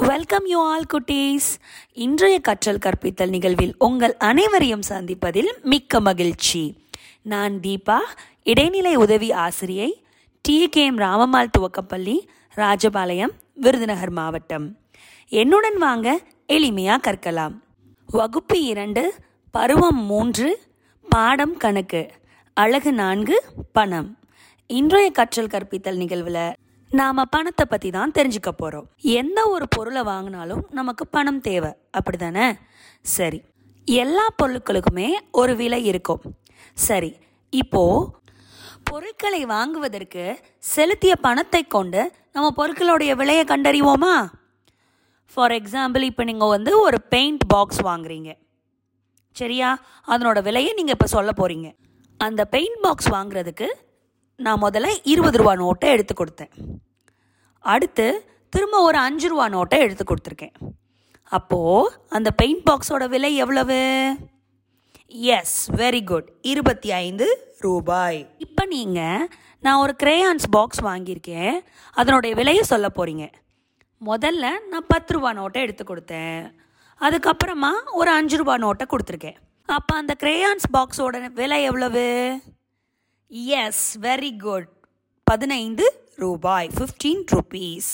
Welcome you all குட்டீஸ். இன்றைய கற்றல் கற்பித்தல் நிகழ்வில் உங்கள் அனைவரையும் சந்திப்பதில் மிக்க மகிழ்ச்சி. நான் தீபா இடைநிலை உதவி ஆசிரியை டி கே எம் ராமம்மாள் துவக்கப்பள்ளி ராஜபாளையம் விருதுநகர் மாவட்டம். என்னுடன் வாங்க எளிமையாக கற்கலாம். வகுப்பு இரண்டு பருவம் மூன்று பாடம் கணக்கு அழகு நான்கு பணம். இன்றைய கற்றல் கற்பித்தல் நிகழ்வில் நாம பணத்தை பற்றி தான் தெரிஞ்சுக்க போகிறோம் எந்த ஒரு பொருளை வாங்கினாலும் நமக்கு பணம் தேவை. அப்படிதானே? சரி. எல்லா பொருட்களுக்குமே ஒரு விலை இருக்கும். சரி. இப்போ பொருட்களை வாங்குவதற்கு செலுத்திய பணத்தை கொண்டு நம்ம பொருட்களுடைய விலையை கண்டறிவோமா? ஃபார் எக்ஸாம்பிள் இப்போ நீங்கள் வந்து ஒரு பெயிண்ட் பாக்ஸ் வாங்குறீங்க. சரியா? அதனோட விலையை நீங்கள் இப்போ சொல்ல போகிறீங்க அந்த பெயிண்ட் பாக்ஸ் வாங்குறதுக்கு நான் முதல்ல இருபது ரூபா நோட்டை எடுத்து கொடுத்தேன். அடுத்து திரும்ப ஒரு அஞ்சு ரூபா நோட்டை எடுத்து கொடுத்துருக்கேன். அப்போது அந்த பெயிண்ட் பாக்ஸோட விலை எவ்வளவு? எஸ் வெரி குட் இருபத்தி ஐந்து ரூபாய். இப்போ நீங்கள் நான் ஒரு கிரேயான்ஸ் பாக்ஸ் வாங்கியிருக்கேன். அதனுடைய விலையை சொல்ல போகிறீங்க முதல்ல நான் பத்து ரூபா நோட்டை எடுத்து கொடுத்தேன். அதுக்கப்புறமா ஒரு அஞ்சு ரூபா நோட்டை கொடுத்துருக்கேன். அப்போ அந்த கிரேயான்ஸ் பாக்ஸோட விலை எவ்வளவு? எஸ் வெரி குட் பதினைந்து ரூபாய் ஃபிஃப்டீன் ருபீஸ்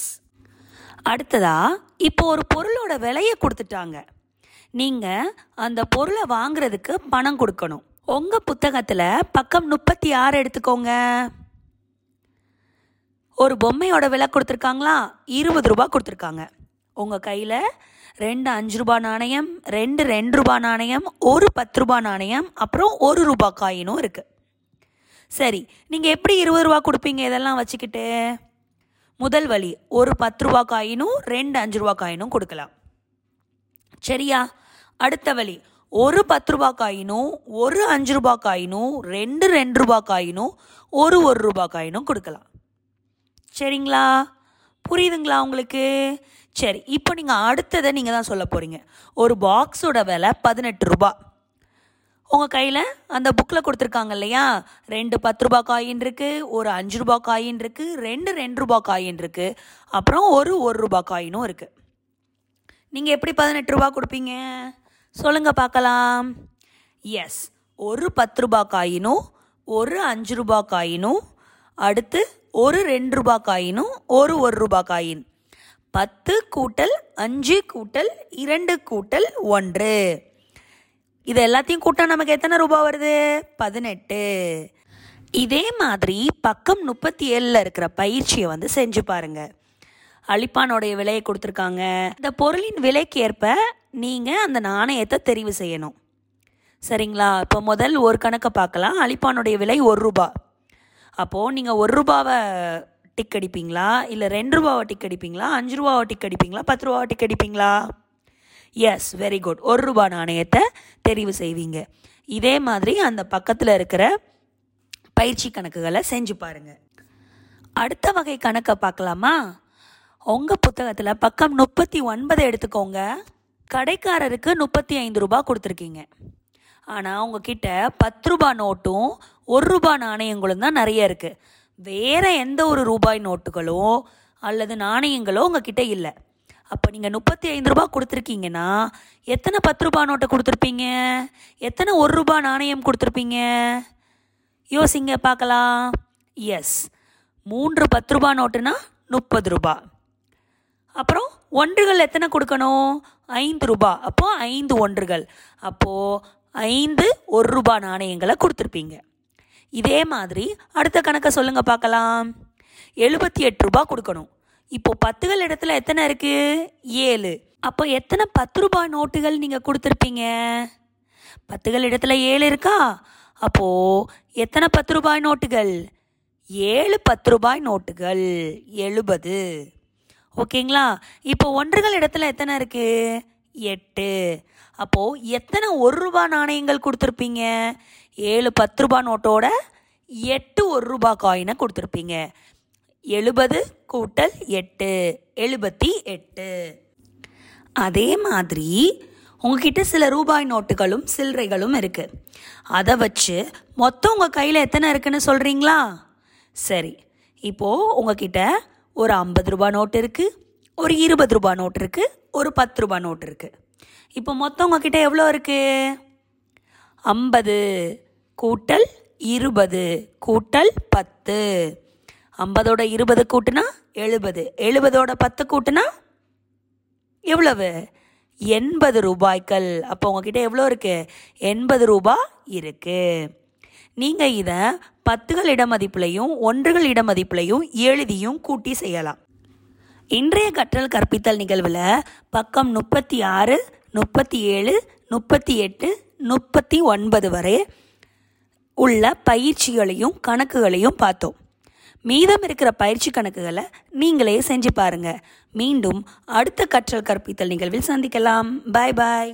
அடுத்ததா இப்போ ஒரு பொருளோட விலையை கொடுத்துட்டாங்க. நீங்கள் அந்த பொருளை வாங்குறதுக்கு பணம் கொடுக்கணும். உங்கள் புத்தகத்தில் பக்கம் முப்பத்தி ஆறு எடுத்துக்கோங்க. ஒரு பொம்மையோட விலை கொடுத்துருக்காங்களா? இருபது ரூபா கொடுத்துருக்காங்க. உங்கள் கையில் ரெண்டு அஞ்சு ரூபா நாணயம் ரெண்டு ரெண்டு ரூபா நாணயம் ஒரு பத்து ரூபா நாணயம் அப்புறம் ஒரு ரூபா காயினும் இருக்குது சரி நீங்கள் எப்படி இருபது ரூபா கொடுப்பீங்க இதெல்லாம் வச்சுக்கிட்டு? முதல் வழி ஒரு பத்து ரூபா காயினும் ரெண்டு அஞ்சு ரூபா காயினும் கொடுக்கலாம். சரியா? அடுத்த வழி ஒரு பத்து ரூபா காயினும் ஒரு அஞ்சு ரூபா காயினும் ரெண்டு ரெண்டு ரூபா காயினும் ஒரு ஒரு ரூபா காயினும் கொடுக்கலாம். சரிங்களா? புரியுதுங்களா உங்களுக்கு? சரி இப்போ நீங்கள் அடுத்ததை நீங்கள் தான் சொல்ல போகிறீங்க ஒரு பாக்ஸோட விலை பதினெட்டு ரூபாய் உங்கள் கையில் அந்த புக்கில் கொடுத்துருக்காங்க இல்லையா? ரெண்டு பத்து ரூபா காயின் இருக்குது ஒரு அஞ்சு ரூபா காயின் இருக்குது ரெண்டு ரெண்டு ரூபா காயின் இருக்குது அப்புறம் ஒரு ஒரு ரூபா காயினும் இருக்குது நீங்கள் எப்படி பதினெட்டு ரூபா கொடுப்பீங்க? சொல்லுங்கள் பார்க்கலாம். எஸ் ஒரு பத்து ரூபா காயினும் ஒரு அஞ்சு ரூபா காயினும் அடுத்து ஒரு ரெண்டு ரூபா காயினும் ஒரு ஒரு ரூபா காயின் பத்து கூட்டல் அஞ்சு கூட்டல் இரண்டு கூட்டல் ஒன்று. இது எல்லாத்தையும் கூட்டம் நமக்கு எத்தனை ரூபாய் வருது? பதினெட்டு. இதே மாதிரி பக்கம் முப்பத்தி ஏழில் இருக்கிற பயிற்சியை வந்து செஞ்சு பாருங்க. அழிப்பானுடைய விலையை கொடுத்துருக்காங்க. இந்த பொருளின் விலைக்கு ஏற்ப நீங்கள் அந்த நாணயத்தை தெரிவு செய்யணும். சரிங்களா? இப்போ முதல் ஒரு கணக்கை பார்க்கலாம். அழிப்பானுடைய விலை ஒரு ரூபா. அப்போது நீங்கள் ஒரு ரூபாவை டிக் அடிப்பீங்களா? இல்லை ரெண்டு ரூபாவை டிக் அடிப்பீங்களா? அஞ்சு ரூபாவை டிக் அடிப்பீங்களா? பத்து ரூபாவை டிக் அடிப்பீங்களா? எஸ் வெரி குட் ஒரு ரூபா நாணயத்தை தெரிவு செய்வீங்க. இதே மாதிரி அந்த பக்கத்தில் இருக்கிற பயிற்சி கணக்குகளை செஞ்சு பாருங்கள் அடுத்த வகை கணக்கை பார்க்கலாமா? உங்கள் புத்தகத்தில் பக்கம் முப்பத்தி ஒன்பதை எடுத்துக்கோங்க. கடைக்காரருக்கு முப்பத்தி ஐந்து ரூபா கொடுத்துருக்கீங்க. ஆனால் உங்ககிட்ட பத்து ரூபா நோட்டும் ஒரு ரூபா நாணயங்களும் தான் நிறைய இருக்குது வேறு எந்த ஒரு ரூபாய் நோட்டுகளோ அல்லது நாணயங்களோ உங்ககிட்ட இல்லை. அப்போ நீங்கள் முப்பத்தி ஐந்து ரூபா கொடுத்துருக்கீங்கன்னா எத்தனை பத்து ரூபா நோட்டை கொடுத்துருப்பீங்க? எத்தனை ஒரு ரூபா நாணயம் கொடுத்துருப்பீங்க? யோசிங்க பார்க்கலாம். எஸ் மூன்று பத்து ரூபா நோட்டுனா முப்பது ரூபா அப்புறம் ஒன்றுகள் எத்தனை கொடுக்கணும்? ஐந்து ரூபா அப்போது ஐந்து ஒன்றுகள். அப்போது ஐந்து ஒரு ரூபா நாணயங்களை கொடுத்துருப்பீங்க. இதே மாதிரி அடுத்த கணக்கை சொல்லுங்கள் பார்க்கலாம். எழுபத்தி எட்டு ரூபா கொடுக்கணும். இப்போ பத்துகள் இடத்துல எத்தனை இருக்கு? ஏழு. அப்போ எத்தனை பத்து ரூபாய் நோட்டுகள் நீங்கள் கொடுத்துருப்பீங்க? பத்துகள் இடத்துல ஏழு இருக்கா? அப்போ எத்தனை பத்து ரூபாய் நோட்டுகள்? ஏழு பத்து ரூபாய் நோட்டுகள். எழுபது. ஓகேங்களா? இப்போ ஒன்றுகள் இடத்துல எத்தனை இருக்கு? எட்டு. அப்போ எத்தனை ஒரு ரூபா நாணயங்கள் கொடுத்துருப்பீங்க? ஏழு பத்து ரூபா நோட்டோட எட்டு ஒரு ரூபா காயினை கொடுத்துருப்பீங்க. எழுபது கூட்டல் எட்டு எழுபத்தி எட்டு. அதே மாதிரி உங்ககிட்ட சில ரூபாய் நோட்டுகளும் சில்லறைகளும் இருக்குது அதை வச்சு மொத்தம் உங்கள் கையில் எத்தனை இருக்குன்னு சொல்கிறீங்களா சரி இப்போது உங்ககிட்ட ஒரு ஐம்பது ரூபா நோட்டு இருக்குது ஒரு இருபது ரூபாய் நோட் இருக்குது ஒரு பத்து ரூபாய் நோட் இருக்குது இப்போ மொத்தம் உங்ககிட்ட எவ்வளோ இருக்குது ஐம்பது கூட்டல் இருபது கூட்டல் பத்து. ஐம்பதோட இருபது கூட்டுனா எழுபது. எழுபதோட பத்து கூட்டுனா எவ்வளவு? எண்பது ரூபாய்க்கள் அப்போ உங்ககிட்ட எவ்வளோ இருக்குது எண்பது ரூபாய் இருக்குது நீங்கள் இதை பத்துகள் இடமதிப்புலையும் ஒன்றுகள் இடமதிப்புலையும் எழுதியும் கூட்டி செய்யலாம். இன்றைய கற்றல் கற்பித்தல் நிகழ்வில் பக்கம் முப்பத்தி ஆறு முப்பத்தி ஏழு முப்பத்தி எட்டு முப்பத்தி ஒன்பது வரை உள்ள பயிற்சிகளையும் கணக்குகளையும் பார்த்தோம். மீதம் இருக்கிற பயிற்சி கணக்குகளை நீங்களே செஞ்சு பாருங்க. மீண்டும் அடுத்த கற்றல் கற்பித்தல் நிகழ்வில் சந்திக்கலாம். பாய் பாய்